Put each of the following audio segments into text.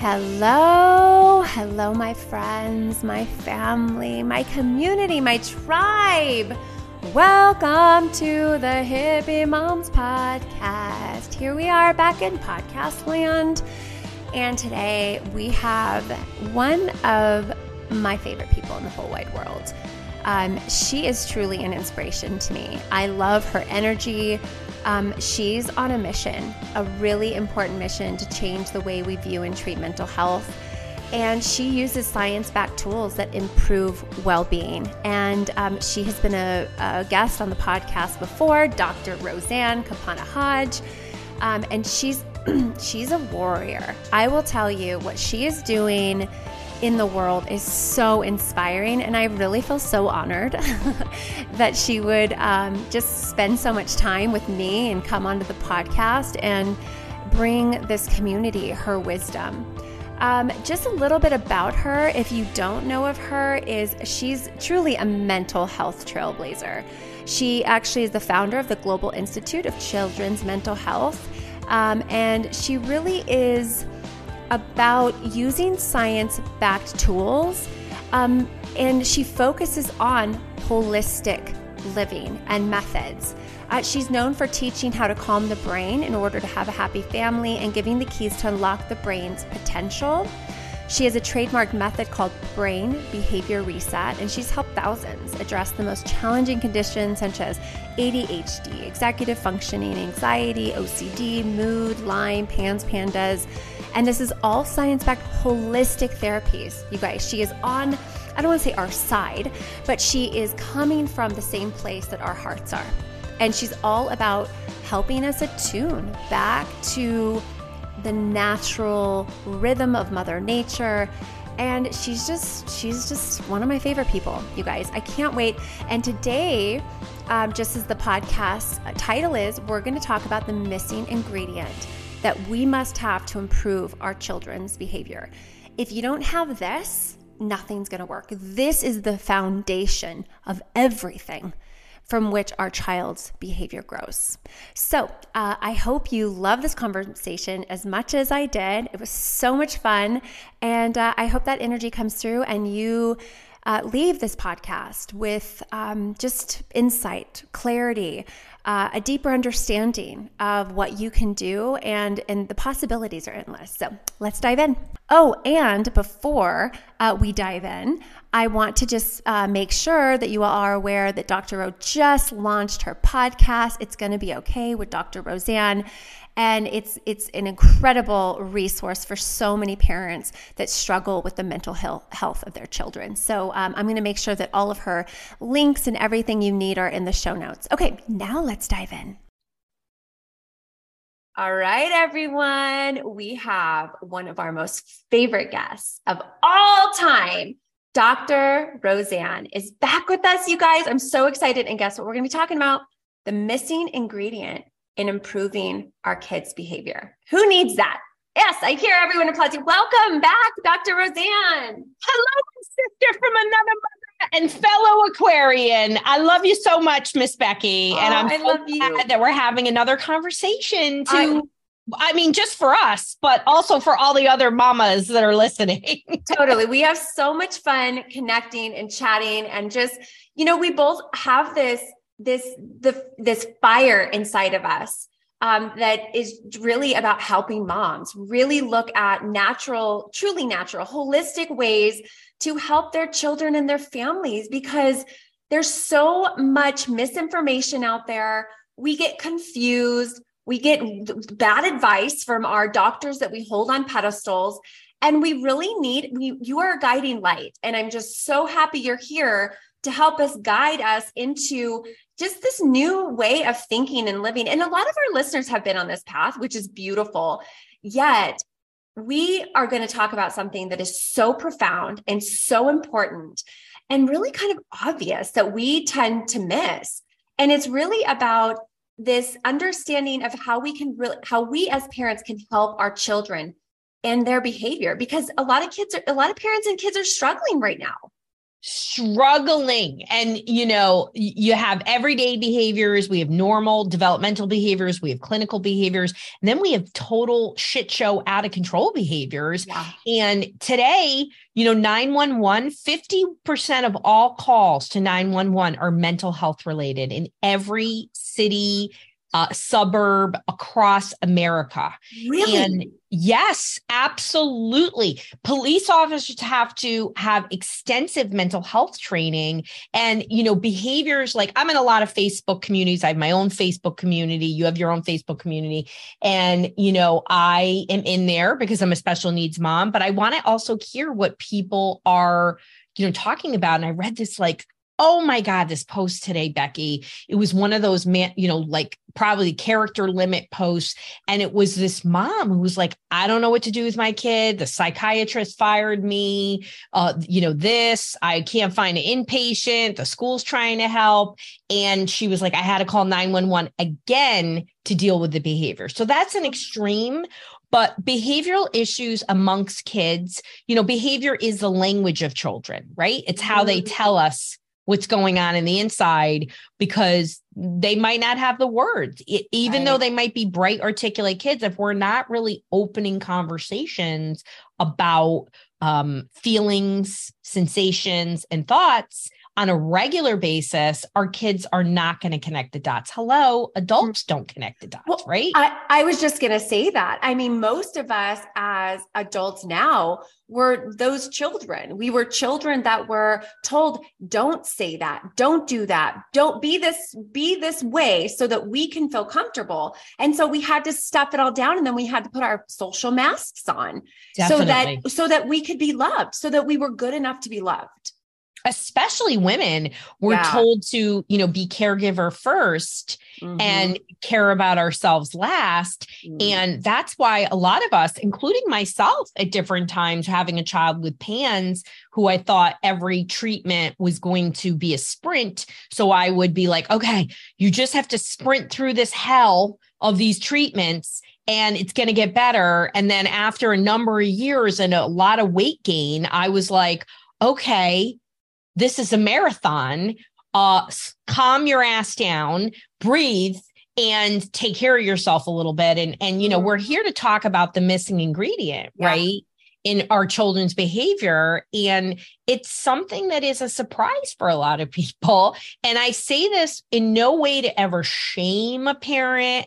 Hello, hello, my friends, my family, my community, my tribe. Welcome to the Hippie Moms Podcast. Here we are back in podcast land. And today we have one of my favorite people in the whole wide world. Um, she is truly an inspiration to me. I love her energy. Um, she's on a mission, a really important mission to change the way we view and treat mental health. And she uses science backed tools that improve well being. And um, she has been a, a, guest on the podcast before, Dr. Roseanne Capanna-Hodge. Um, and she's she's a warrior. I will tell you what she is doing in the world is so inspiring. And I really feel so honored that she would um, just spend so much time with me and come onto the podcast and bring this community her wisdom. Um, just a little bit about her, if you don't know of her, is she's truly a mental health trailblazer. She actually is the founder of the Global Institute of Children's Mental Health, um, and she really is about using science backed tools. Um, and she focuses on holistic living and methods. Uh, she's known for teaching how to calm the brain in order to have a happy family and giving the keys to unlock the brain's potential. She has a trademark method called Brain Behavior Reset, and she's helped thousands address the most challenging conditions such as ADHD, executive functioning, anxiety, OCD, mood, Lyme, PANS, PANDAS. And this is all science backed holistic therapies. You guys, she is on, I don't want to say our side, but she is coming from the same place that our hearts are. And she's all about helping us attune back to the natural rhythm of Mother Nature. And she's just, she's just one of my favorite people, you guys. I can't wait. And today, um, just as the podcast title is, we're going to talk about the missing ingredient that we must have to improve our children's behavior. If you don't have this, nothing's going to work. This is the foundation of everything from which our child's behavior grows. So, uh, I hope you love this conversation as much as I did. It was so much fun. And uh, I hope that energy comes through and you uh, leave this podcast with um, just insight, clarity, uh, a deeper understanding of what you can do, and, and the possibilities are endless. So let's dive in. Oh, and before uh, we dive in, I want to just uh, make sure that you all are aware that Dr. Ro just launched her podcast. It's going to be okay with Dr. Roseanne and it's it's an incredible resource for so many parents that struggle with the mental health of their children. So um, I'm going to make sure that all of her links and everything you need are in the show notes. Okay, now let's dive in. All right, everyone. We have one of our most favorite guests of all time. Dr. Roseanne is back with us, you guys. I'm so excited. And guess what? We're going to be talking about the missing ingredient in improving our kids' behavior. Who needs that? Yes, I hear everyone applauding. Welcome back, Dr. Roseanne. Hello, sister from another mother and fellow Aquarian. I love you so much, Miss Becky. Oh, and I'm I so love glad you. that we're having another conversation to I, I mean, just for us, but also for all the other mamas that are listening. totally. We have so much fun connecting and chatting and just, you know, we both have this this the this fire inside of us um, that is really about helping moms really look at natural, truly natural, holistic ways to help their children and their families because there's so much misinformation out there. We get confused. We get bad advice from our doctors that we hold on pedestals. And we really need, we, you are a guiding light. And I'm just so happy you're here to help us guide us into just this new way of thinking and living. And a lot of our listeners have been on this path, which is beautiful. Yet, we are going to talk about something that is so profound and so important and really kind of obvious that we tend to miss. And it's really about this understanding of how we can really, how we as parents can help our children and their behavior because a lot of kids are, a lot of parents and kids are struggling right now struggling. And you know you have everyday behaviors. We have normal developmental behaviors. We have clinical behaviors. And then we have total shit show out of control behaviors. Yeah. and today you know 911 50% of all calls to 911 are mental health related in every city uh, suburb across America. Really? And yes, absolutely. Police officers have to have extensive mental health training and, you know, behaviors like I'm in a lot of Facebook communities. I have my own Facebook community. You have your own Facebook community. And, you know, I am in there because I'm a special needs mom, but I want to also hear what people are, you know, talking about. And I read this like oh my god this post today becky. It was one of those man you know like probably character limit posts. And it was this mom who was like i don't know what to do with my kid. The psychiatrist fired me. Uh you know this. I can't find an inpatient. The school's trying to help. And she was like i had to call 911 again to deal with the behavior. So that's an extreme but behavioral issues amongst kids you know behavior is the language of children right? It's how they mm-hmm. tell us what's going on in the inside because they might not have the words it, even right. though they might be bright articulate kids if we're not really opening conversations about um, feelings sensations and thoughts on a regular basis, our kids are not going to connect the dots. Hello, adults don't connect the dots, well, right? I, I was just going to say that. I mean, most of us as adults now were those children. We were children that were told, don't say that, don't do that, don't be this, be this way so that we can feel comfortable. And so we had to stuff it all down and then we had to put our social masks on Definitely. so that so that we could be loved, so that we were good enough to be loved especially women we're yeah. told to you know be caregiver 1st mm-hmm. and care about ourselves last mm-hmm. and that's why a lot of us including myself at different times having a child with PANS who i thought every treatment was going to be a sprint so i would be like okay you just have to sprint through this hell of these treatments and it's going to get better and then after a number of years and a lot of weight gain i was like okay this is a marathon. Uh, calm your ass down, breathe, and take care of yourself a little bit. And and you know, we're here to talk about the missing ingredient, yeah. right? In our children's behavior. And it's something that is a surprise for a lot of people. And I say this in no way to ever shame a parent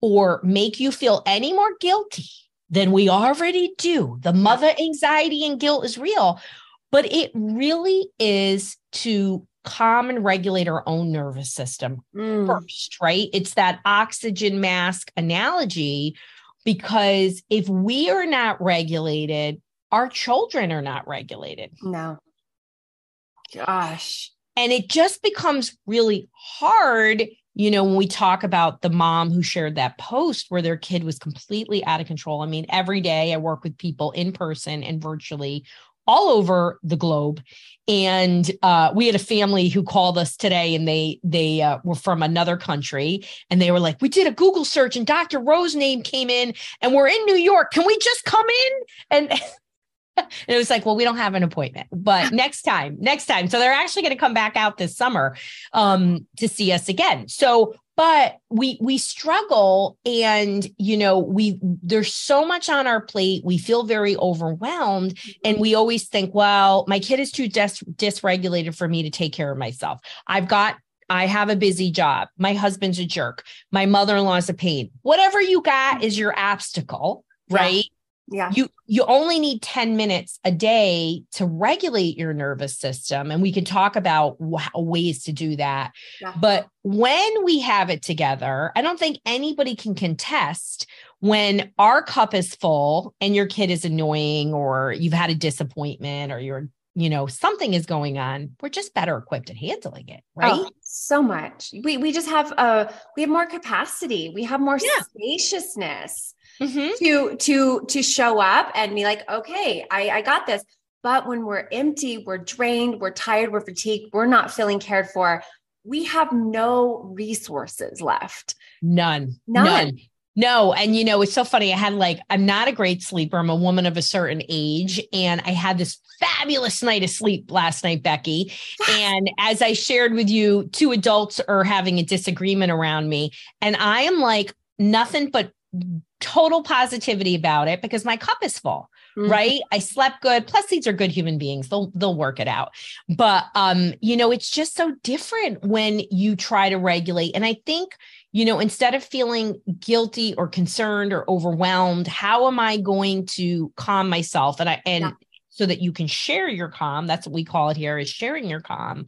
or make you feel any more guilty than we already do. The mother anxiety and guilt is real but it really is to calm and regulate our own nervous system mm. first, right? It's that oxygen mask analogy because if we are not regulated, our children are not regulated. No. Gosh. And it just becomes really hard, you know, when we talk about the mom who shared that post where their kid was completely out of control. I mean, every day I work with people in person and virtually all over the globe and uh, we had a family who called us today and they they uh, were from another country and they were like we did a google search and dr rose name came in and we're in new york can we just come in and and it was like, well, we don't have an appointment, but next time, next time. So they're actually going to come back out this summer um, to see us again. So but we we struggle and you know we there's so much on our plate we feel very overwhelmed and we always think well my kid is too dis- dysregulated for me to take care of myself i've got I have a busy job. My husband's a jerk. My mother in law is a pain. Whatever you got is your obstacle, right? Yeah. You you only need 10 minutes a day to regulate your nervous system and we can talk about ways to do that. Yeah. but when we have it together i don't think anybody can contest when our cup is full and your kid is annoying or you've had a disappointment or you're you know something is going on we're just better equipped at handling it right? oh, so much. We we just have uh we have more capacity. We have more yeah. spaciousness mm-hmm. to to to show up and be like, okay, I, I got this. But when we're empty, we're drained, we're tired, we're fatigued, we're not feeling cared for, we have no resources left. None. None. None. No, and you know, it's so funny. I had like, I'm not a great sleeper. I'm a woman of a certain age. And I had this fabulous night of sleep last night, Becky. And as I shared with you, two adults are having a disagreement around me. And I am like, nothing but total positivity about it because my cup is full. Mm-hmm. Right. I slept good. Plus, these are good human beings. They'll they'll work it out. But um, you know, it's just so different when you try to regulate. And I think you know, instead of feeling guilty or concerned or overwhelmed, how am I going to calm myself? And I and yeah. so that you can share your calm. That's what we call it here is sharing your calm.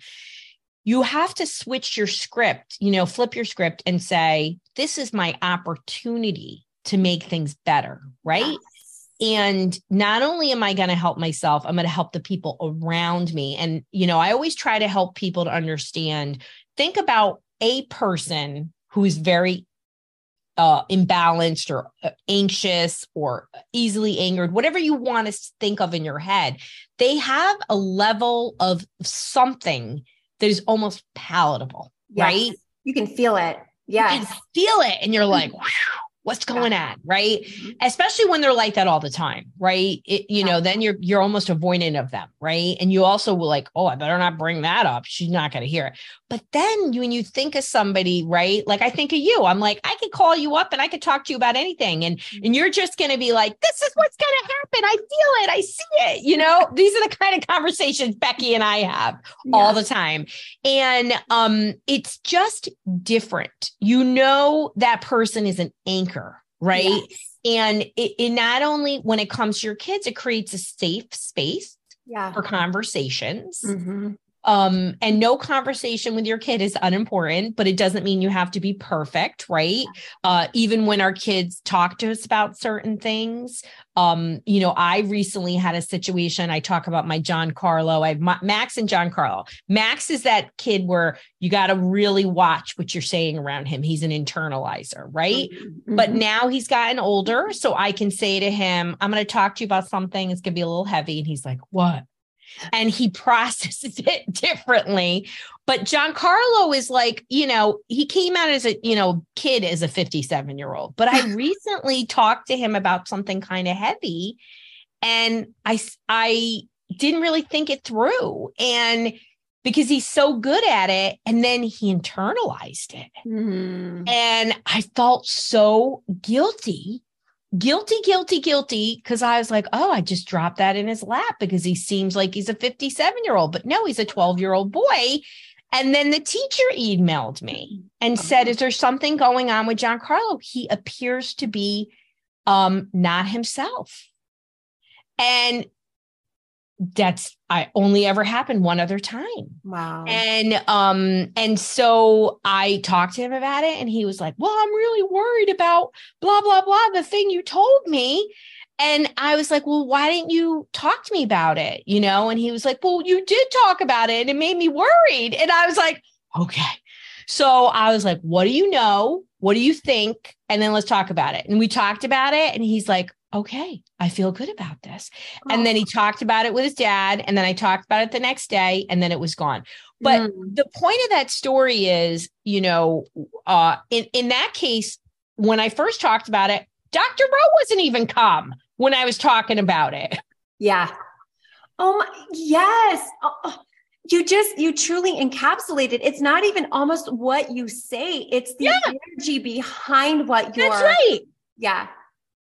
You have to switch your script, you know, flip your script and say, this is my opportunity to make things better, right? Yes. And not only am I going to help myself, I'm going to help the people around me. And, you know, I always try to help people to understand think about a person who is very uh, imbalanced or uh, anxious or easily angered, whatever you want to think of in your head, they have a level of something that is almost palatable, yes. right? You can feel it. Yeah. You can feel it. And you're like, what's going on right? Mm-hmm. especially when they're like that all the time right? It, you know then you're you're almost avoidant of them right? And you also will like oh i better not bring that up. She's not going to hear it. But then when you think of somebody right? Like i think of you. I'm like i could call you up and i could talk to you about anything. And mm-hmm. and you're just going to be like this is what's going to happen. I feel it. I see it. You know? These are the kind of conversations becky and i have yeah. all the time. And um it's just different. You know that person is an anchor anchor, right? Yes. And it, it not only when it comes to your kids, it creates a safe space yeah. for conversations. Mm-hmm. Um, and no conversation with your kid is unimportant, but it doesn't mean you have to be perfect, right? Uh, even when our kids talk to us about certain things. Um, you know, I recently had a situation. I talk about my Giancarlo. I have Max and Giancarlo. Max is that kid where you got to really watch what you're saying around him. He's an internalizer, right? Mm-hmm. But now he's gotten older. So I can say to him, I'm going to talk to you about something. It's going to be a little heavy. And he's like, What? And he processes it differently. But Giancarlo is like, you know, he came out as a, you know, kid as a 57 year old. But I recently talked to him about something kind of heavy and I, I didn't really think it through. And because he's so good at it. And then he internalized it. Mm-hmm. And I felt so guilty guilty, guilty, guilty. Cause I was like, oh, I just dropped that in his lap because he seems like he's a 57 year old, but no, he's a 12 year old boy. And then the teacher emailed me and said, Is there something going on with Giancarlo? He appears to be um, not himself. And that's I only ever happened one other time. Wow. And um and so I talked to him about it and he was like, "Well, I'm really worried about blah blah blah the thing you told me." And I was like, "Well, why didn't you talk to me about it?" You know? And he was like, "Well, you did talk about it and it made me worried." And I was like, "Okay." So I was like, "What do you know? What do you think?" And then let's talk about it. And we talked about it and he's like, okay, I feel good about this. Oh. And then he talked about it with his dad. And then I talked about it the next day and then it was gone. But mm. the point of that story is, you know, uh, in, in that case, when I first talked about it, Dr. Ro wasn't even calm when I was talking about it. Yeah. Oh my, yes. Oh, you just you truly encapsulated it's not even almost what you say it's the yeah. energy behind what you're that's right yeah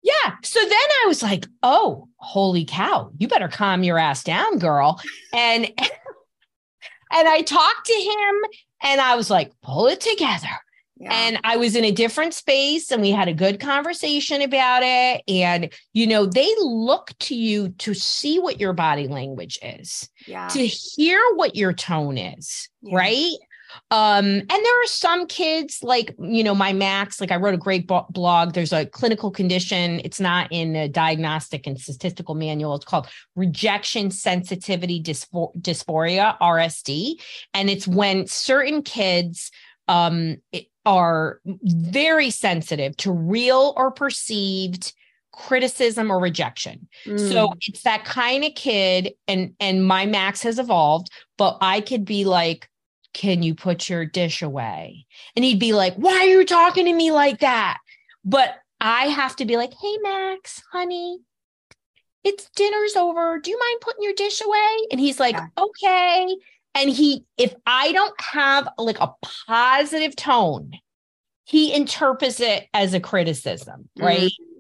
yeah. So then I was like, oh, holy cow, you better calm your ass down, girl. And and I talked to him and I was like, pull it together. Yeah. And I was in a different space and we had a good conversation about it. And, you know, they look to you to see what your body language is, yeah. to hear what your tone is, yeah. right? Um, and there are some kids like, you know, my Max, like I wrote a great blog. There's a clinical condition. It's not in the diagnostic and statistical manual. It's called rejection sensitivity dysphoria, RSD. And it's when certain kids um, are very sensitive to real or perceived criticism or rejection. Mm. So it's that kind of kid and and my max has evolved, but I could be like can you put your dish away? And he'd be like, Why are you talking to me like that? But I have to be like, hey, Max, honey, it's dinner's over. Do you mind putting your dish away? And he's like, yeah. okay. And he, if I don't have like a positive tone, he interprets it as a criticism, right? Mm-hmm.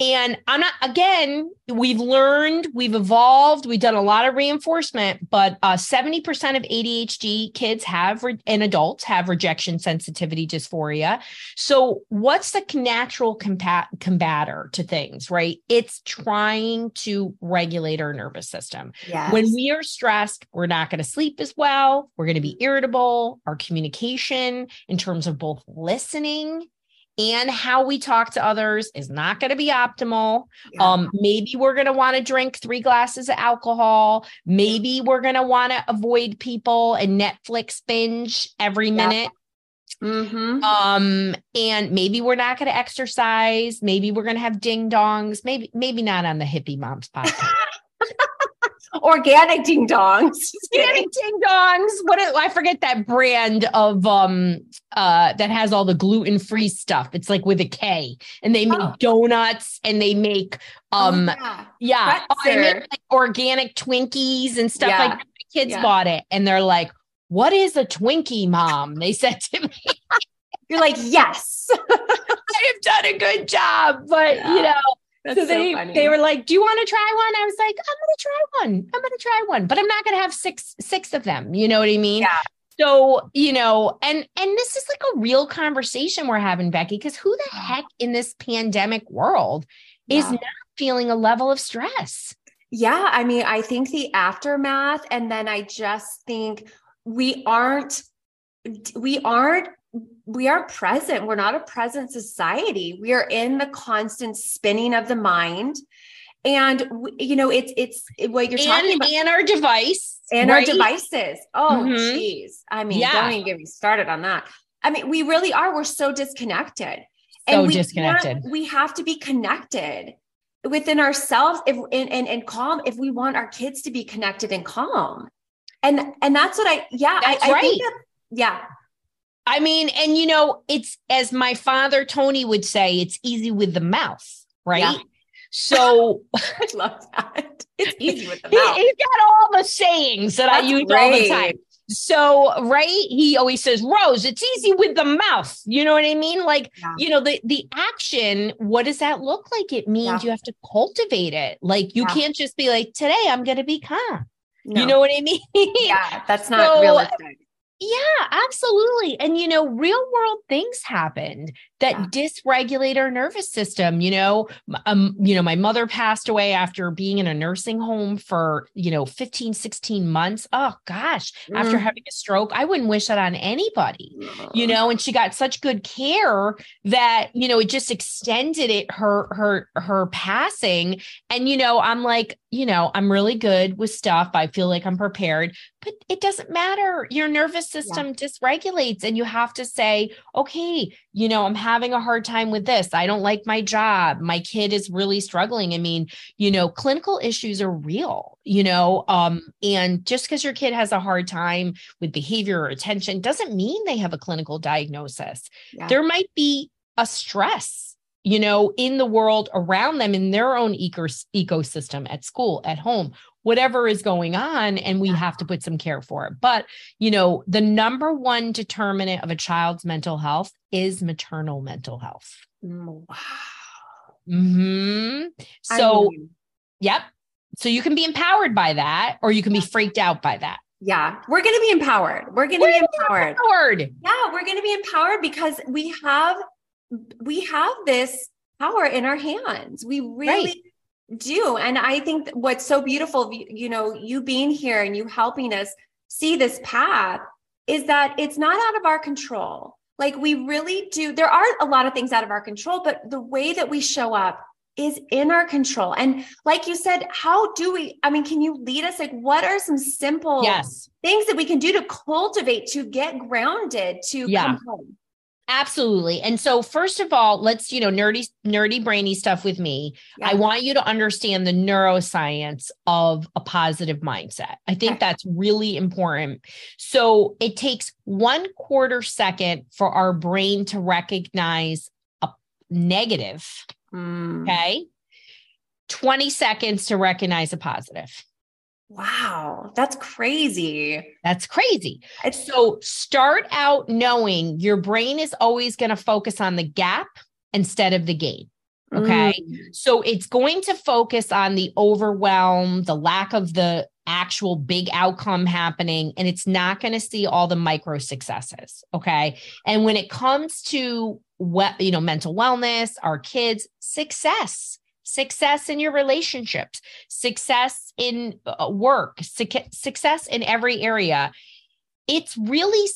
And I'm not, again, we've learned, we've evolved, we've done a lot of reinforcement, but uh, 70% of ADHD kids have, re- and adults have rejection sensitivity dysphoria. So, what's the natural combat- combater to things, right? It's trying to regulate our nervous system. Yes. When we are stressed, we're not going to sleep as well. We're going to be irritable. Our communication, in terms of both listening and how we talk to others is not going to be optimal. Yeah. Um, maybe we're going to want to drink three glasses of alcohol. Maybe we're going to want to avoid people and Netflix binge every minute. Mm-hmm. Um, and maybe we're not going to exercise. Maybe we're going to have ding dongs. Maybe, maybe not on the hippie moms podcast. Organic ding dongs. Organic ding dongs. What is, I forget that brand of um uh that has all the gluten free stuff. It's like with a K, and they make oh. donuts and they make um oh, yeah, yeah oh, they make like organic Twinkies and stuff yeah. like that. My kids yeah. bought it and they're like, "What is a Twinkie, mom?" They said to me. You're like, yes, I have done a good job, but you know, that's so they so they were like, "Do you want to try one?" I was like, "I'm going to try one. I'm going to try one, but I'm not going to have six six of them." You know what I mean? Yeah. So, you know, and and this is like a real conversation we're having, Becky, because who the heck in this pandemic world is yeah. not feeling a level of stress? Yeah, I mean, I think the aftermath and then I just think we aren't we aren't we are present. We're not a present society. We are in the constant spinning of the mind. And you know, it's it's what you're talking and, about, and our device, and right? our devices. Oh, jeez. Mm-hmm. I mean, yeah. don't even get me started on that. I mean, we really are. We're so disconnected. So we disconnected. we have to be connected within ourselves if and, and and calm if we want our kids to be connected and calm. And and that's what I yeah, that's I, I right. that, yeah. I mean, and you know, it's as my father Tony would say, it's easy with the mouth, right? Yeah. So I love that. It's easy with the mouth. He, has got all the sayings that That's I use great. all the time. So, right, he always says, Rose, it's easy with the mouth. You know what I mean? Like, yeah. you know, the the action, what does that look like? It means yeah. you have to cultivate it. Like you yeah. can't just be like, today I'm gonna be calm. No. You know what I mean? Yeah, that's not so, realistic. Yeah, absolutely. And you know, real world things happened that yeah. dysregulate our nervous system. You know, um, you know, my mother passed away after being in a nursing home for, you know, 15, 16 months. Oh gosh, mm. after having a stroke. I wouldn't wish that on anybody, you know, and she got such good care that, you know, it just extended it her her her passing. And you know, I'm like, you know, I'm really good with stuff. I feel like I'm prepared, but it doesn't matter. Your nervous system yeah. dysregulates, and you have to say, okay, you know, I'm having a hard time with this. I don't like my job. My kid is really struggling. I mean, you know, clinical issues are real, you know, um, and just because your kid has a hard time with behavior or attention doesn't mean they have a clinical diagnosis. Yeah. There might be a stress you know, in the world around them in their own eco- ecosystem at school, at home, whatever is going on. And we have to put some care for it. But, you know, the number one determinant of a child's mental health is maternal mental health. Mm, wow. Hmm. So, I mean, yep. So you can be empowered by that, or you can be freaked out by that. Yeah, we're going to be empowered. We're going to be empowered. empowered. Yeah, we're going to be empowered because we have we have this power in our hands. We really right. do. And I think what's so beautiful, you know, you being here and you helping us see this path is that it's not out of our control. Like we really do. There are a lot of things out of our control, but the way that we show up is in our control. And like you said, how do we, I mean, can you lead us? Like, what are some simple yes. things that we can do to cultivate, to get grounded, to yeah. come home? Absolutely. And so first of all, let's, you know, nerdy, nerdy, brainy stuff with me. Yeah. I want you to understand the neuroscience of a positive mindset. I think okay. that's really important. So it takes one quarter second for our brain to recognize a, negative. Mm. Okay. 20 seconds to recognize a positive. Wow, that's crazy. That's crazy. It's- so start out knowing your brain is always going to focus on the gap instead of the gain. Okay. Mm. So it's going to focus on the overwhelm, the lack of the actual big outcome happening, and it's not going to see all the micro successes. Okay. And when it comes to what, you know, mental wellness, our kids, success success in your relationships, success in uh, work, success in every area. It's really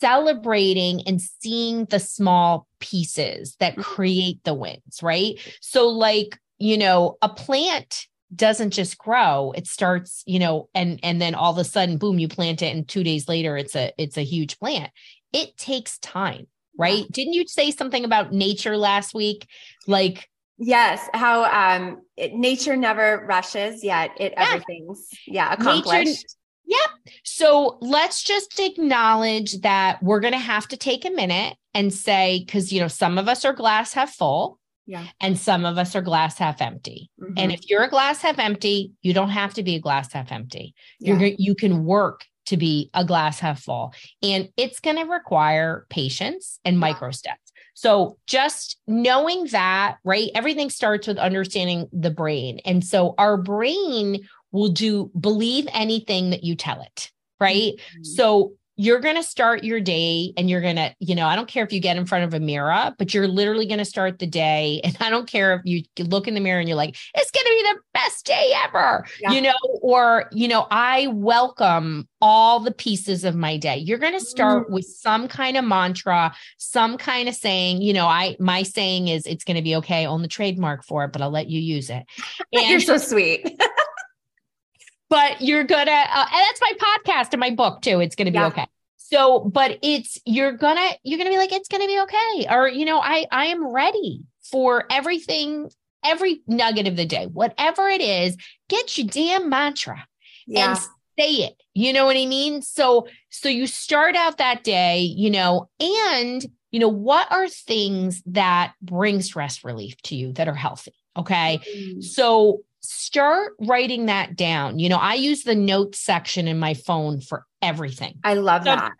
celebrating and seeing the small pieces that mm-hmm. create the wins, right? So, like, you know, a plant doesn't just grow it starts you know and and then all of a sudden boom you plant it and 2 days later it's a it's a huge plant it takes time right yeah. didn't you say something about nature last week like Yes, how um it, nature never rushes yet it yeah. everything's yeah accomplished. Nature, yep. So let's just acknowledge that we're going to have to take a minute and say cuz you know some of us are glass half full yeah. And some of us are glass half empty. Mm-hmm. And if you're a glass half empty, you don't have to be a glass half empty. Yeah. You're you can work to be a glass half full. And it's going to require patience and yeah. micro steps. So just knowing that, right? Everything starts with understanding the brain. And so our brain will do believe anything that you tell it, right? Mm-hmm. So you're going to start your day and you're going to, you know, I don't care if you get in front of a mirror, but you're literally going to start the day. And I don't care if you look in the mirror and you're like, it's going to be the best day ever, yeah. you know, or, you know, I welcome all the pieces of my day. You're going to start mm. with some kind of mantra, some kind of saying, you know, I, my saying is it's going to be okay. Own the trademark for it, but I'll let you use it. And you're so sweet. but you're gonna uh, and that's my podcast and my book too. It's gonna be yeah. okay. So but it's you're gonna you're gonna be like it's gonna be okay. Or you know i i am ready for everything every nugget of the day whatever it is get your damn mantra yeah. and say it. You know what i mean? So so you start out that day you know and you know what are things that bring stress relief to you that are healthy? Okay? Mm-hmm. so start writing that down. You know, I use the notes section in my phone for everything. I love so that.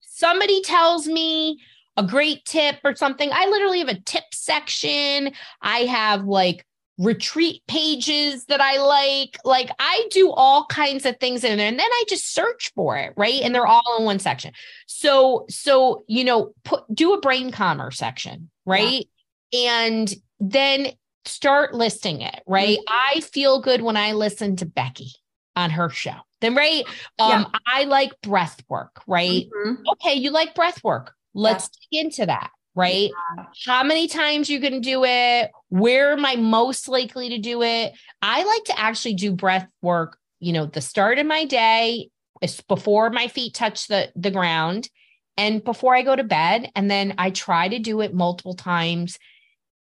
Somebody tells me a great tip or something. I literally have a tip section. I have like retreat pages that I like. Like I do all kinds of things in there and then I just search for it, right? And they're all in one section. So so you know, put do a brain calmer section, right? Yeah. And then start listing it, right? Mm-hmm. I feel good when I listen to Becky on her show. Then, right? Um, yeah. I like breath work, right? Mm-hmm. Okay, you like breath work. Let's yeah. dig into that, right? Yeah. How many times you can do it? Where am I most likely to do it? I like to actually do breath work, you know, the start of my day is before my feet touch the the ground and before I go to bed. And then I try to do it multiple times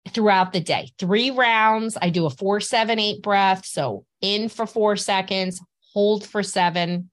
throughout the day. Three rounds. I do a four, seven, eight breath. So in for four seconds, hold for seven,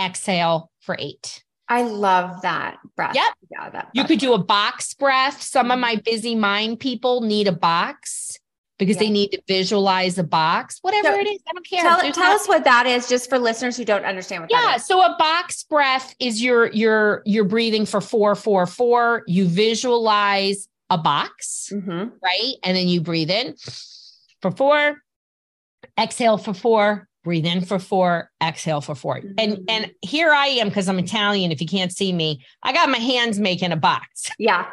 exhale for eight. I love that breath. Yep. Yeah, that breath. You could do a box breath. Some of my busy mind people need a box because yeah. they need to visualize a box, whatever so it is. I don't care. Tell, tell us what that is, just for listeners who don't understand what yeah, So a box breath is your your you're breathing for four, four, four. You visualize a box, mm-hmm. right? And then you breathe in for four, exhale for four, breathe in for four, exhale for 4 mm-hmm. And and here I am because I'm Italian. If you can't see me, I got my hands making a box. Yeah.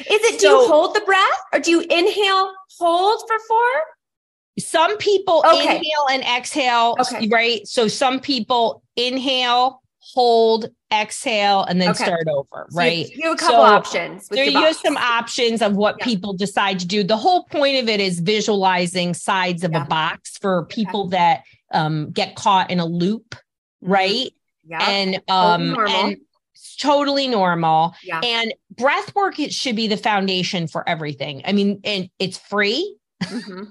Is it do you hold the breath or do you inhale, hold for four? Some people okay. inhale and exhale, okay. right? So some people inhale, hold, exhale, and then okay. start over, so right? You, have a couple so options. There you have some options of what yeah. people decide to do. The whole point of it is visualizing sides of yeah. a box for people okay. that um, get caught in a loop, mm-hmm. right? Yeah. And um totally and totally normal. Yeah. And breath work it should be the foundation for everything. I mean, and it's free. Mm-hmm.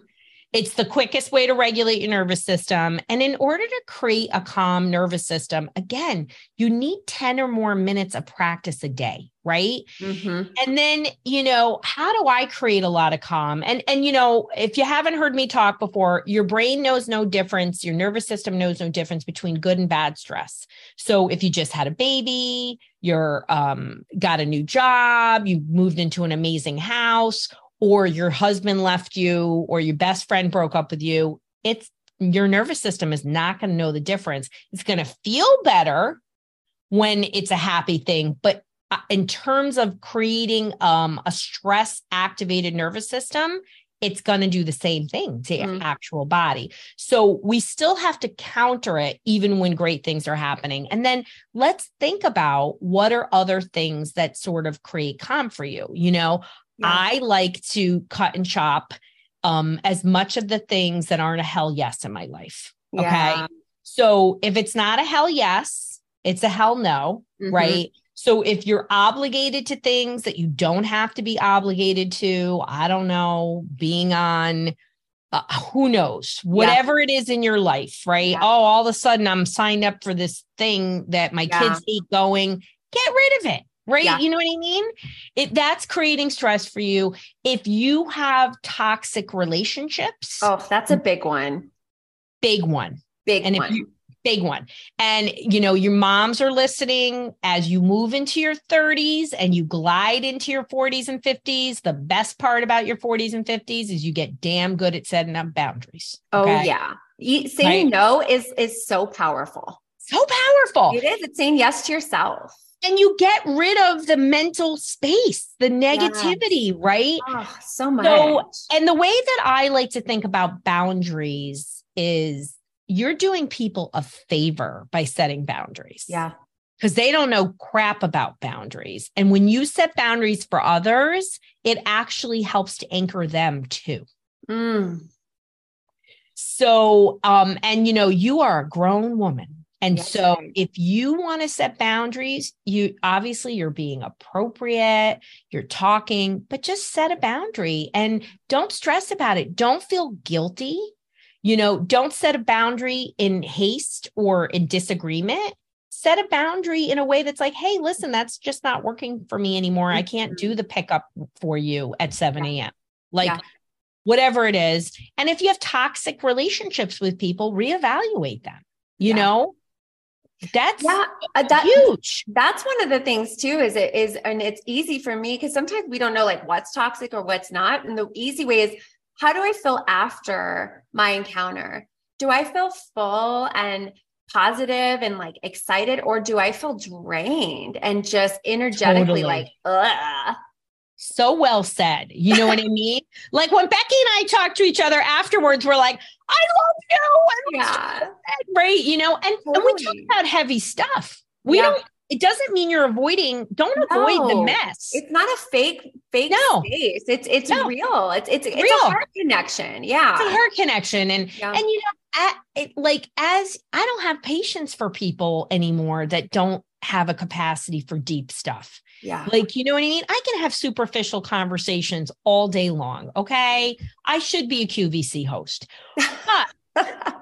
It's the quickest way to regulate your nervous system. And in order to create a calm nervous system, again, you need 10 or more minutes of practice a day, right? Mm-hmm. And then, you know, how do I create a lot of calm? And and you know, if you haven't heard me talk before, your brain knows no difference, your nervous system knows no difference between good and bad stress. So if you just had a baby, you're um got a new job, you moved into an amazing house, or your husband left you or your best friend broke up with you, it's your nervous system is not going to know the difference. It's going to feel better when it's a happy thing, but uh, in terms of creating um, a stress activated nervous system, it's going to do the same thing to your mm. actual body. So we still have to counter it even when great things are happening. And then let's think about what are other things that sort of create calm for you. You know, yeah. I like to cut and chop um, as much of the things that aren't a hell yes in my life. Okay. Yeah. So if it's not a hell yes, it's a hell no. Mm-hmm. Right. So if you're obligated to things that you don't have to be obligated to, I don't know, being on uh, who knows, whatever yeah. it is in your life, right? Yeah. Oh, all of a sudden I'm signed up for this thing that my yeah. kids hate going. Get rid of it right? Yeah. you know what i mean? It that's creating stress for you. If you have toxic relationships oh that's a big one. Big one. Big and one. if you big one. And you know your moms are listening. As you move into your 30s and you glide into your 40s and 50s the best part about your 40s and 50s is you get damn good at setting up boundaries. Oh yeah. Saying right? no is is so powerful. So powerful. It is. It's saying yes to yourself and you get rid of the mental space, the negativity, yes. right? Oh, so much. So, and the way that I like to think about boundaries is you're doing people a favor by setting boundaries. Yeah. Because they don't know crap about boundaries. And when you set boundaries for others, it actually helps to anchor them too. Mm. So, um, and you know, you are a grown woman and yes. so if you want to set boundaries, you obviously you're being appropriate, you're talking, but just set a boundary and don't stress about it. Don't feel guilty. You know, don't set a boundary in haste or in disagreement. Set a boundary in a way that's like, hey, listen, that's just not working for me anymore. I can't do mm-hmm. the pickup for you at 7 a.m. Like, yeah. whatever it is. And if you have toxic relationships with people, reevaluate them, you yeah. know? That's yeah, uh, that, huge. That's one of the things too. Is it is, and it's easy for me because sometimes we don't know like what's toxic or what's not. And the easy way is, how do I feel after my encounter? Do I feel full and positive and like excited, or do I feel drained and just energetically totally. like, ugh? So well said. You know what I mean? Like when Becky and I talk to each other afterwards, we're like, I love you. yeah. right. You know, and, totally. and we talk about heavy stuff. We yeah. don't, it doesn't mean you're avoiding, don't no. avoid the mess. It's not a fake, fake no. space. It's it's no. real. It's it's it's real. a heart connection. Yeah. It's a heart connection. And yeah. and you know, it, like as I don't have patience for people anymore that don't have a capacity for deep stuff. Yeah. Like, you know what I mean? I can have superficial conversations all day long. Okay. I should be a QVC host. But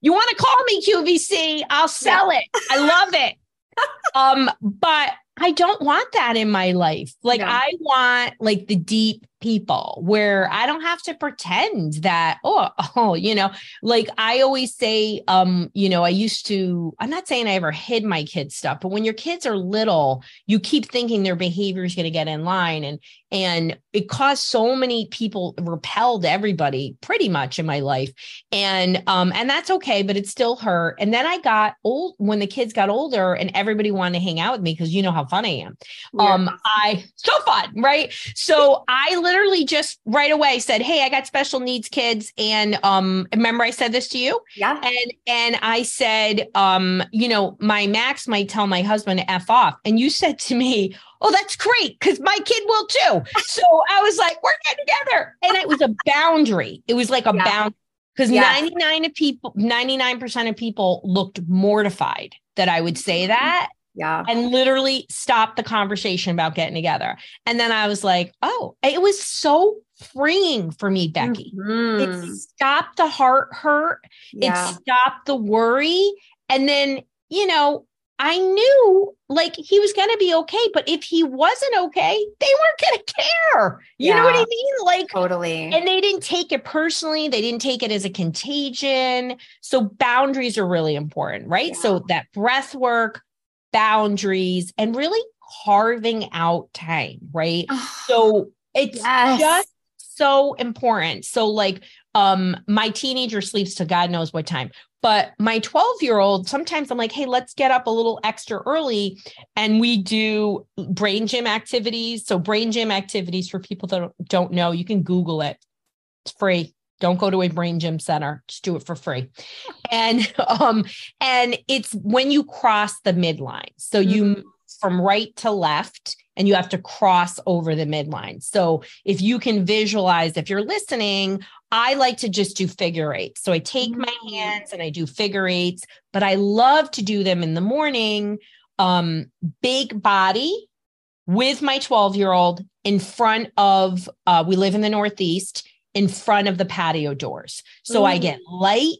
you want to call me QVC? I'll sell yeah. it. I love it. um, but I don't want that in my life. Like. I want like the deep people where I don't have to pretend that, oh, oh, you know, like I always say, um, you know, I used to, I'm not saying I ever hid my kids' stuff, but when your kids are little, you keep thinking their behavior is going to get in line. And and it caused so many people repelled everybody pretty much in my life and um and that's okay but it still hurt and then i got old when the kids got older and everybody wanted to hang out with me because you know how fun i am yeah. um i so fun right so i literally just right away said hey i got special needs kids and um remember i said this to you yeah and and i said um you know my max might tell my husband to f off and you said to me oh, that's great because my kid will too. So I was like, we're getting together. And it was a boundary. It was like a yeah. bound because yeah. 99 of people, 99% of people looked mortified that I would say mm-hmm. that. Yeah. And literally stopped the conversation about getting together. And then I was like, oh, it was so freeing for me, Becky. Mm-hmm. It stopped the heart hurt. Yeah. It stopped the worry. And then, you know, I knew like he was going to be okay, but if he wasn't okay, they weren't going to care. You yeah, know what I mean? Like totally. And they didn't take it personally. They didn't take it as a contagion. So boundaries are really important, right? Yeah. So that breath work, boundaries, and really carving out time, right? so it's yes. just so important. So like um my teenager sleeps to God knows what time. But my 12 year old, sometimes I'm like, hey, let's get up a little extra early and we do brain gym activities. So, brain gym activities for people that don't know, you can Google it, it's free. Don't go to a brain gym center, just do it for free. And um, and it's when you cross the midline. So mm-hmm. you from right to left and you have to cross over the midline. So if you can visualize, if you're listening, I like to just do figure eights. So I take my mm. hands and I do figure eights, but I love to do them in the morning. Um, big body with my 12 year old in front of, uh, we live in the Northeast, in front of the patio doors. So mm. I get light,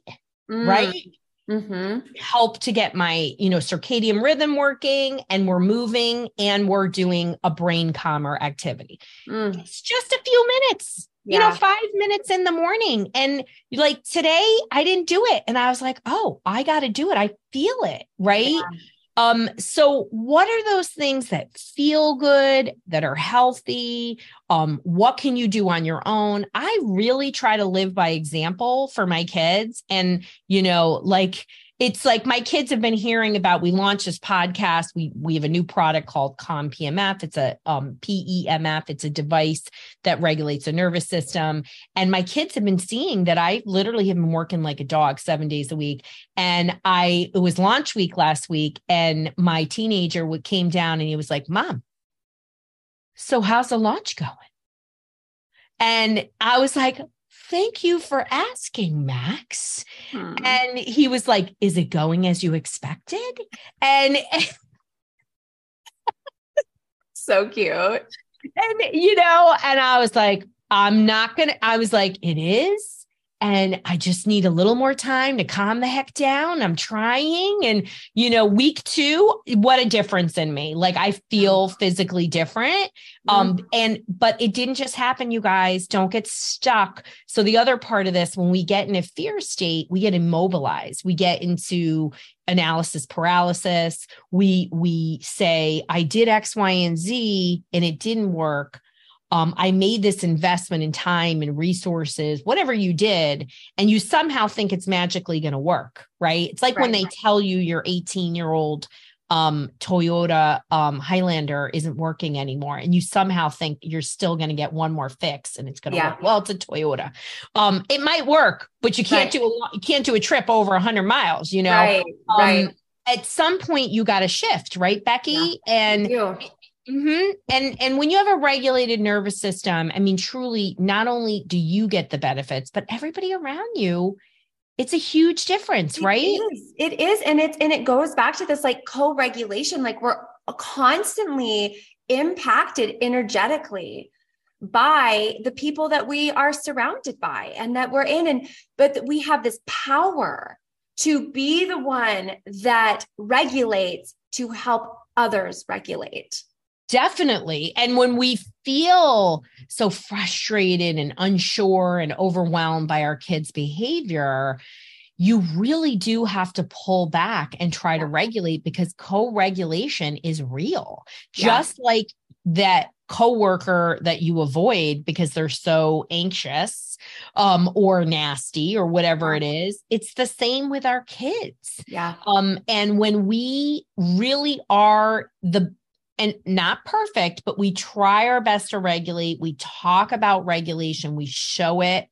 mm. right? Mm-hmm. Help to get my, you know, circadian rhythm working, and we're moving, and we're doing a brain calmer activity. Mm. It's just a few minutes yeah. you know, five minutes in the morning. And like today, I didn't do it. And I was like, oh, I got to do it. I feel it. Right. Yeah. Um, so what are those things that feel good, that are healthy? Um, what can you do on your own? I really try to live by example for my kids. And, you know, like it's like my kids have been hearing about we launched this podcast. We we have a new product called calm pmf it's a um, pemf it's a device that regulates the nervous system. And my kids have been seeing that i literally have been working like a dog seven days a week. And i it was launch week last week and my teenager came down and he was like mom so how's the launch going? And i was like thank you for asking, Max. Hmm. And he was like, Is it going as you expected? And so cute. And, you know, and I was like, I'm not going to, I was like, It is and I just need a little more time to calm the heck down. I'm trying. And, you know, week two, what a difference in me. Like I feel physically different. Um, mm-hmm. and, but it didn't just happen, you guys. Don't get stuck. So the other part of this, when we get in a fear state, we get immobilized. We get into analysis paralysis. We, we say, I did X, Y, and Z and it didn't work um, I made this investment in time and resources, whatever you did, and you somehow think it's magically going to work, right? It's like right. when they tell you your 18 year old um, Toyota um, Highlander isn't working anymore, and you somehow think you're still going to get one more fix and it's going to yeah. work. Well, it's a Toyota. Um, it might work, but you can't right. do a you can't do a trip over 100 miles. You know, right? Um, right. At some point, you got to shift, right, Becky? Yeah. And Mm-hmm. And and when you have a regulated nervous system, I mean, truly, not only do you get the benefits, but everybody around you, it's a huge difference, it right? Is. It is, and it's and it goes back to this like co-regulation. Like we're constantly impacted energetically by the people that we are surrounded by and that we're in, and but we have this power to be the one that regulates to help others regulate. Definitely. And when we feel so frustrated and unsure and overwhelmed by our kids' behavior, you really do have to pull back and try to regulate because co-regulation is real. Yeah. Just like that coworker that you avoid because they're so anxious um, or nasty or whatever it is it's the same with our kids yeah um and when we really are the and not perfect, but we try our best to regulate. We talk about regulation, we show it.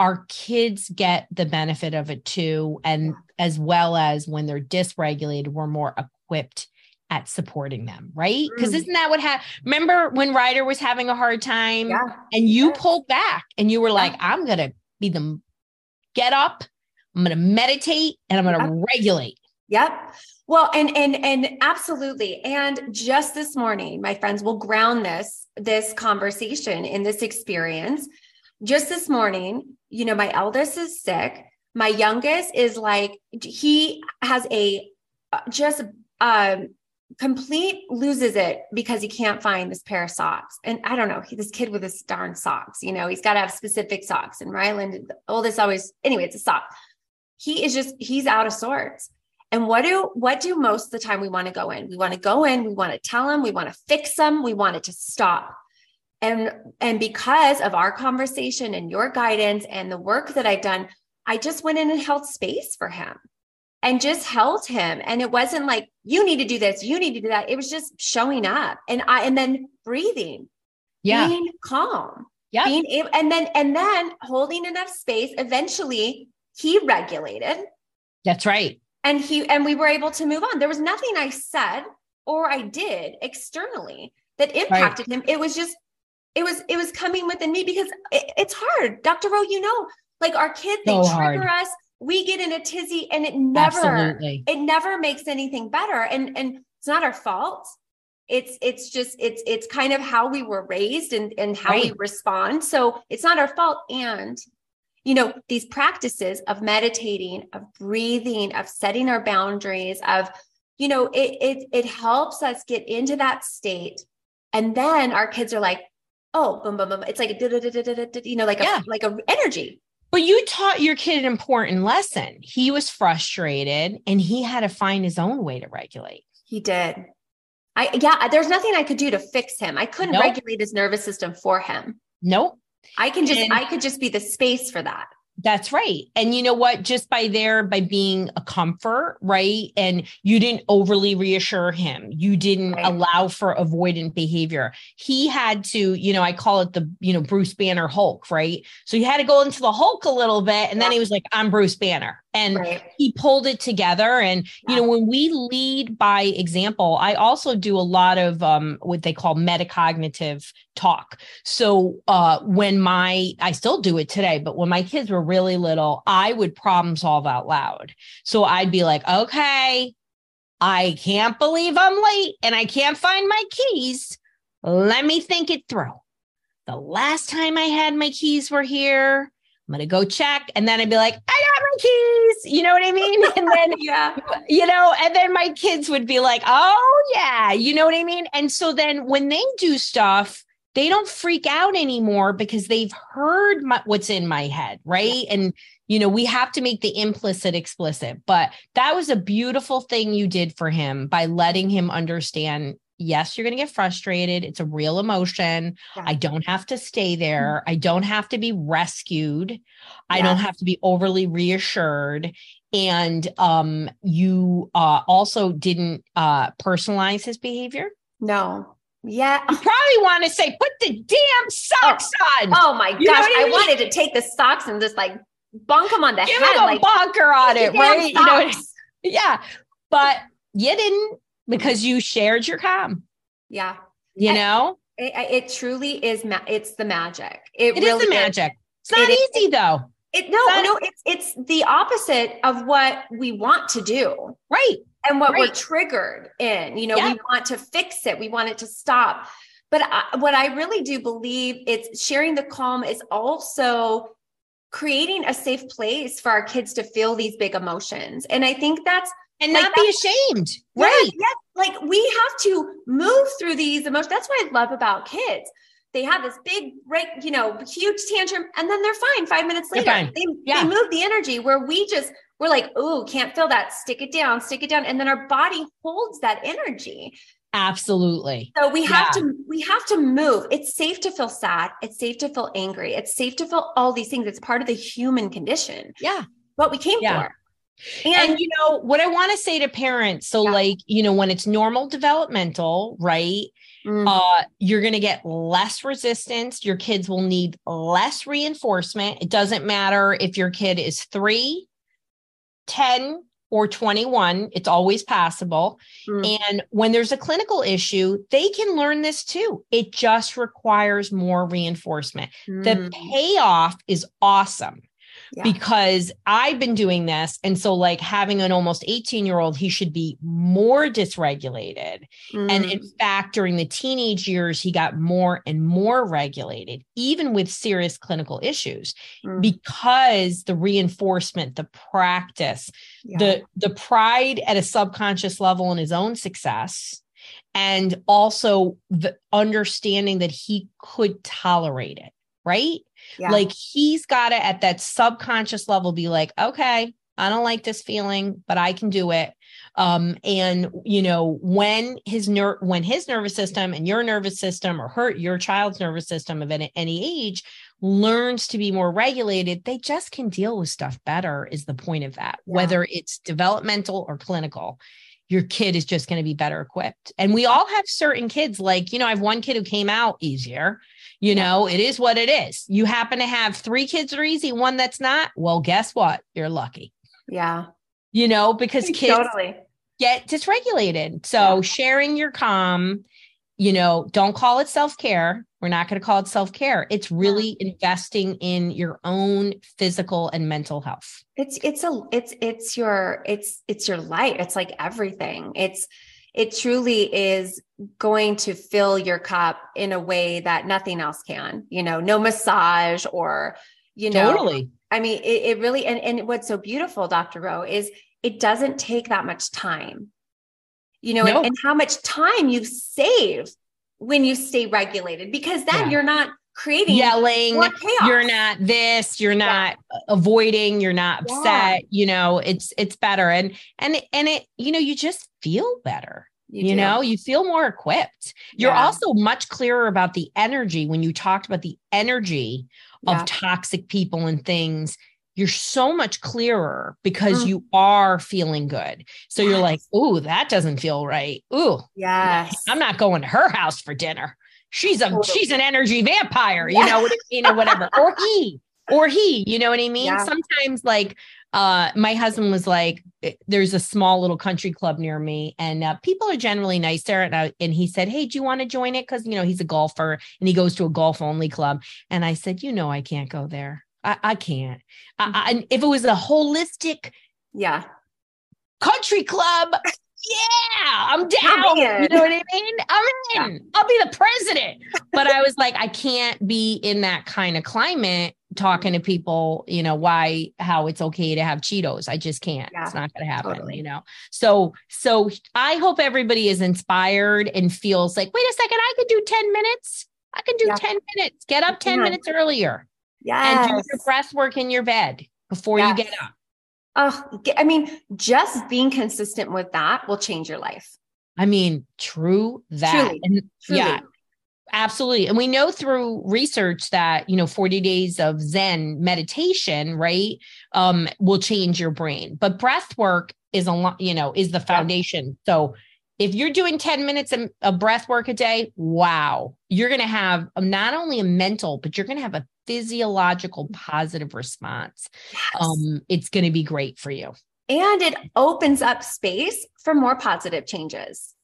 Our kids get the benefit of it too. And as well as when they're dysregulated, we're more equipped at supporting them, right? Because mm. isn't that what happened? Remember when Ryder was having a hard time yeah. and you yeah. pulled back and you were like, I'm going to be the get up, I'm going to meditate and I'm going to regulate. Yep. Well, and and and absolutely. And just this morning, my friends will ground this this conversation in this experience. Just this morning, you know, my eldest is sick. My youngest is like he has a just um complete loses it because he can't find this pair of socks. And I don't know, he, this kid with his darn socks, you know, he's got to have specific socks. And Ryland, the oldest always, anyway, it's a sock. He is just, he's out of sorts. And what do what do most of the time we want to go in? We want to go in, we want to tell them, we want to fix them, we want it to stop. And and because of our conversation and your guidance and the work that I've done, I just went in and held space for him and just held him. And it wasn't like you need to do this, you need to do that. It was just showing up and I and then breathing, yeah, being calm, yeah, being able, and then and then holding enough space. Eventually, he regulated. That's right and he and we were able to move on there was nothing i said or i did externally that impacted right. him it was just it was it was coming within me because it, it's hard dr Ro you know like our kids so they trigger hard. us we get in a tizzy and it never Absolutely. it never makes anything better and and it's not our fault it's it's just it's it's kind of how we were raised and and how right. we respond so it's not our fault and you know, these practices of meditating, of breathing, of setting our boundaries, of, you know, it it it helps us get into that state. And then our kids are like, oh, boom, boom, boom. It's like a, you know, like yeah. a like a energy. But you taught your kid an important lesson. He was frustrated and he had to find his own way to regulate. He did. I yeah, there's nothing I could do to fix him. I couldn't nope. regulate his nervous system for him. Nope. I can just, and I could just be the space for that. That's right. And you know what? Just by there, by being a comfort, right? And you didn't overly reassure him. You didn't right. allow for avoidant behavior. He had to, you know, I call it the, you know, Bruce Banner Hulk, right? So he had to go into the Hulk a little bit. And yeah. then he was like, I'm Bruce Banner and right. he pulled it together. And yeah. you know when we lead by example i also do a lot of um, what they call metacognitive talk. So uh, when my i still do it today but when my kids were really little i would problem solve out loud. So i'd be like okay i can't believe i'm late and i can't find my keys. Let me think it through. The last time i had my keys were here I'm gonna go check. And then I'd be like, I got my keys. You know what I mean? And then, yeah, you know, and then my kids would be like, oh, yeah, you know what I mean? And so then when they do stuff, they don't freak out anymore because they've heard my, what's in my head. Right. And, you know, we have to make the implicit explicit. But that was a beautiful thing you did for him by letting him understand yes, you're going to get frustrated. It's a real emotion. Yeah. I don't have to stay there. Mm-hmm. I don't have to be rescued. Yeah. I don't have to be overly reassured. And um, you uh, also didn't uh, personalize his behavior. No. Yeah. You probably want to say, put the damn socks oh. on. Oh my you gosh. I, mean? Wanted to take the socks and just like bunk them on the Give head. Him a like, bunker on it, right? You know, yeah. But you didn't because you shared your calm. Yeah. You know? It, it, truly is. Ma- it's the magic. It, it really is the magic. Is. It's not it easy is. though. It no, but, no, it's it's the opposite of what we want to do. Right. And what right. we're triggered in. You know, yeah. we want to fix it. We want it to stop. But I, what I really do believe it's sharing the calm is also creating a safe place for our kids to feel these big emotions. And I think that's and like not be ashamed. Right. Yes, Like we have to move through these emotions. That's what I love about kids. They have this big, right, you know, huge tantrum, and then they're fine five minutes later. They, yeah. they move the energy where we just, we're like, oh, can't feel that. Stick it down, stick it down. And then our body holds that energy. Absolutely. So we have yeah. to we have to move. It's safe to feel sad. It's safe to feel angry. It's safe to feel all these things. It's part of the human condition. Yeah. What we came yeah. for. And, and, you know what I want to say to parents, so yeah. like, you know, when it's normal developmental, right? Mm. Uh, you're going to get less resistance. Your kids will need less reinforcement. It doesn't matter if your kid is three, 10, or 21, it's always possible. Mm. And when there's a clinical issue, they can learn this too. It just requires more reinforcement. Mm. The payoff is awesome yeah. because I've been doing this. And so, like, having an almost 18 year old, he should be more dysregulated. Mm. And in mm. fact, during the teenage years, he got more and more regulated, even with serious clinical issues, mm. because the reinforcement, the practice, yeah. the, the pride at a subconscious level in his own success and also the understanding that he could tolerate it, right? Yeah. Like he's got to at that subconscious level be like, okay, I don't like this feeling, but I can do it. Um, and you know, when his ner- when his nervous system and your nervous system or hurt your child's nervous system of any, any age learns to be more regulated, they just can deal with stuff better, is the point of that, yeah. whether it's developmental or clinical your kid is just going to be better equipped. And we all have certain kids, like, you know, I have one kid who came out easier. You know, it is what it is. You happen to have three kids that are easy, one that's not. Well, guess what? You're lucky. Yeah. You know, because kids totally. get dysregulated. So yeah. sharing your calm, you know, don't call it self care. We're not going to call it self care. It's really investing in your own physical and mental health. It's it's a it's it's your it's it's your life. It's like everything. It's it truly is going to fill your cup in a way that nothing else can. You know, no massage or you know. Totally. I mean, it, it really and and what's so beautiful, Dr. Ro, is it doesn't take that much time you know, and, and, how much time you save when you stay regulated because then yeah. you're not creating yelling you're not this you're not yeah. avoiding you're not upset yeah. you know it's it's better and and and it you know you just feel better you, you know you feel more equipped you're also much clearer about the energy when you talked about the energy of toxic people and things you're so much clearer because mm. you are feeling good. So yes. you're like, ooh, that doesn't feel right. Ooh, yes, I'm not going to her house for dinner. She's a totally. she's an energy vampire, you know what I mean, or whatever. or he, or he, you know what I mean? Yeah. Sometimes like uh my husband was like eh, there's a small little country club near me and uh, people are generally nice there and, I, and he said hey do you want to join it because you know he's a golfer and he goes to a golf only club and i said you know i can't go there I, I can't. Mm-hmm. I, I, if it was a holistic, yeah, country club, yeah, I'm down. You know what I mean? I'm in. Yeah. I'll be the president. But I was like, I can't be in that kind of climate talking to people, you know, why, how it's okay to have Cheetos. I just can't. Yeah, it's not going to happen, totally. you know? So, so I hope everybody is inspired and feels like, wait a second, I could do 10 minutes. I can do yeah. 10 minutes. Get up 10 minutes earlier. Yes. And do your breath work in your bed before yes. you get up. Oh, I mean, just being consistent with that will change your life. I mean, true that. Truly, and truly. yeah, absolutely. And we know through research that, you know, 40 days of Zen meditation, right, um, will change your brain. But breath work is a lot, you know, is the foundation. So if you're doing 10 minutes of breath work a day, wow, you're going to have not only a mental, but you're going to have a physiological positive response. Yes. Um, it's going to be great for you. And it opens up space for more positive changes.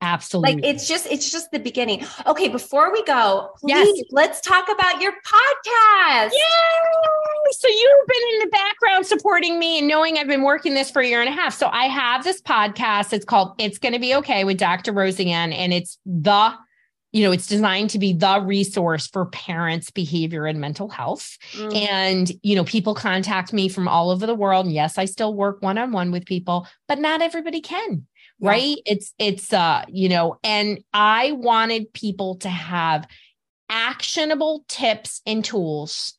Absolutely. Like it's just it's just the beginning. Okay, before we go, please yes. let's talk about your podcast. Yay! So you've been in the background supporting me and knowing I've been working this for a year and a half. So I have this podcast. It's called It's Gonna Be Okay with Dr. Roseann, and it's the you know, it's designed to be the resource for parents' behavior and mental health. Mm. And, you know, people contact me from all over the world. And yes, I still work one on one with people, but not everybody can yeah. right it's it's uh you know and i wanted people to have actionable tips and tools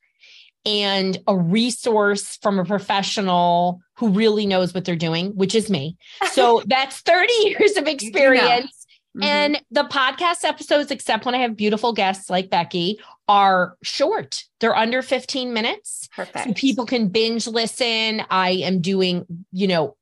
and a resource from a professional who really knows what they're doing which is me so that's 30 years of experience Mm-hmm. And the podcast episodes, except when I have beautiful guests like Becky, are short. They're under 15 minutes. Perfect. So people can binge listen. I am doing, you know,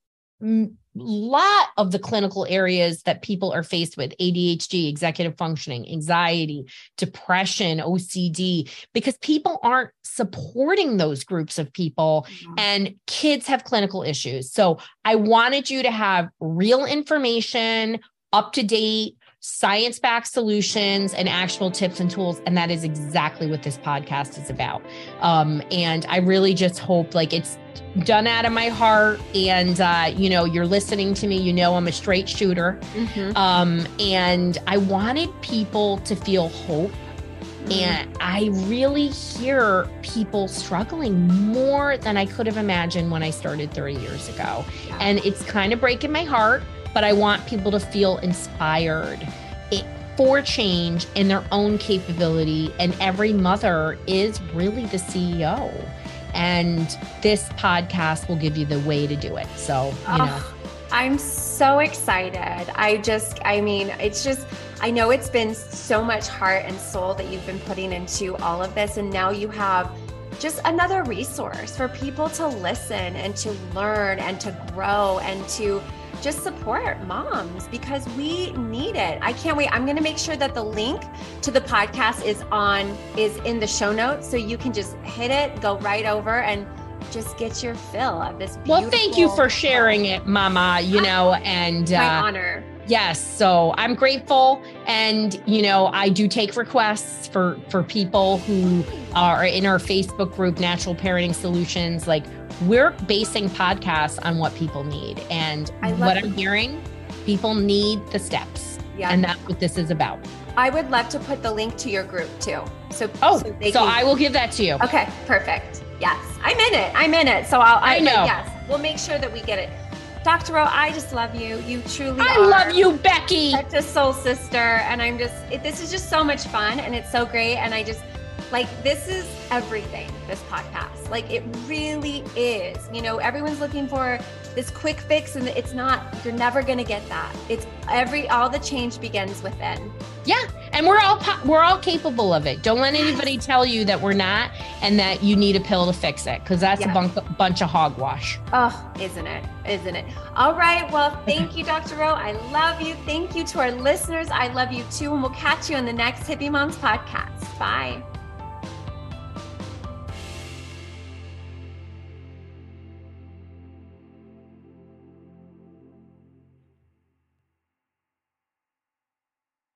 a lot of the clinical areas that people are faced with ADHD, executive functioning, anxiety, depression, OCD, because people aren't supporting those groups of people mm-hmm. and kids have clinical issues. So I wanted you to have real information, up to date, science backed solutions and actual tips and tools. And that is exactly what this podcast is about. Um, and I really just hope like it's done out of my heart and uh, you know you're listening to me you know i'm a straight shooter mm-hmm. um, and i wanted people to feel hope mm-hmm. and i really hear people struggling more than i could have imagined when i started 30 years ago yeah. and it's kind of breaking my heart but I want people to feel inspired for change in their own capability. And every mother is really the CEO. And this podcast will give you the way to do it. So, you oh, know. I'm so excited. I just, I mean, it's just, I know it's been so much heart and soul that you've been putting into all of this. And now you have just another resource for people to listen and to learn and to grow and to just support moms because we need it. I can't wait. I'm going to make sure that the link to the podcast is on is in the show notes so you can just hit it, go right over and just get your fill of this Well, thank you for sharing it, mama, you know, and my uh, honor. Yes, so I'm grateful and you know, I do take requests for for people who are in our Facebook group Natural Parenting Solutions like we're basing podcasts on what people need. And what I'm hearing, people need the steps. Yeah. And that's what this is about. I would love to put the link to your group too. So, oh, so, so can... I will give that to you. Okay, perfect. Yes, I'm in it. I'm in it. So I'll, I, I know. Yes, we'll make sure that we get it. Dr. O, I just love you. You truly I love you, Becky. Such a soul sister. And I'm just, it, this is just so much fun and it's so great. And I just, like, this is everything, this podcast. Like, it really is. You know, everyone's looking for this quick fix, and it's not, you're never going to get that. It's every, all the change begins within. Yeah. And we're all, we're all capable of it. Don't let anybody tell you that we're not and that you need a pill to fix it because that's yeah. a bunk, bunch of hogwash. Oh, isn't it? Isn't it? All right. Well, thank you, Dr. Ro. I love you. Thank you to our listeners. I love you too. And we'll catch you on the next Hippie Moms podcast. Bye.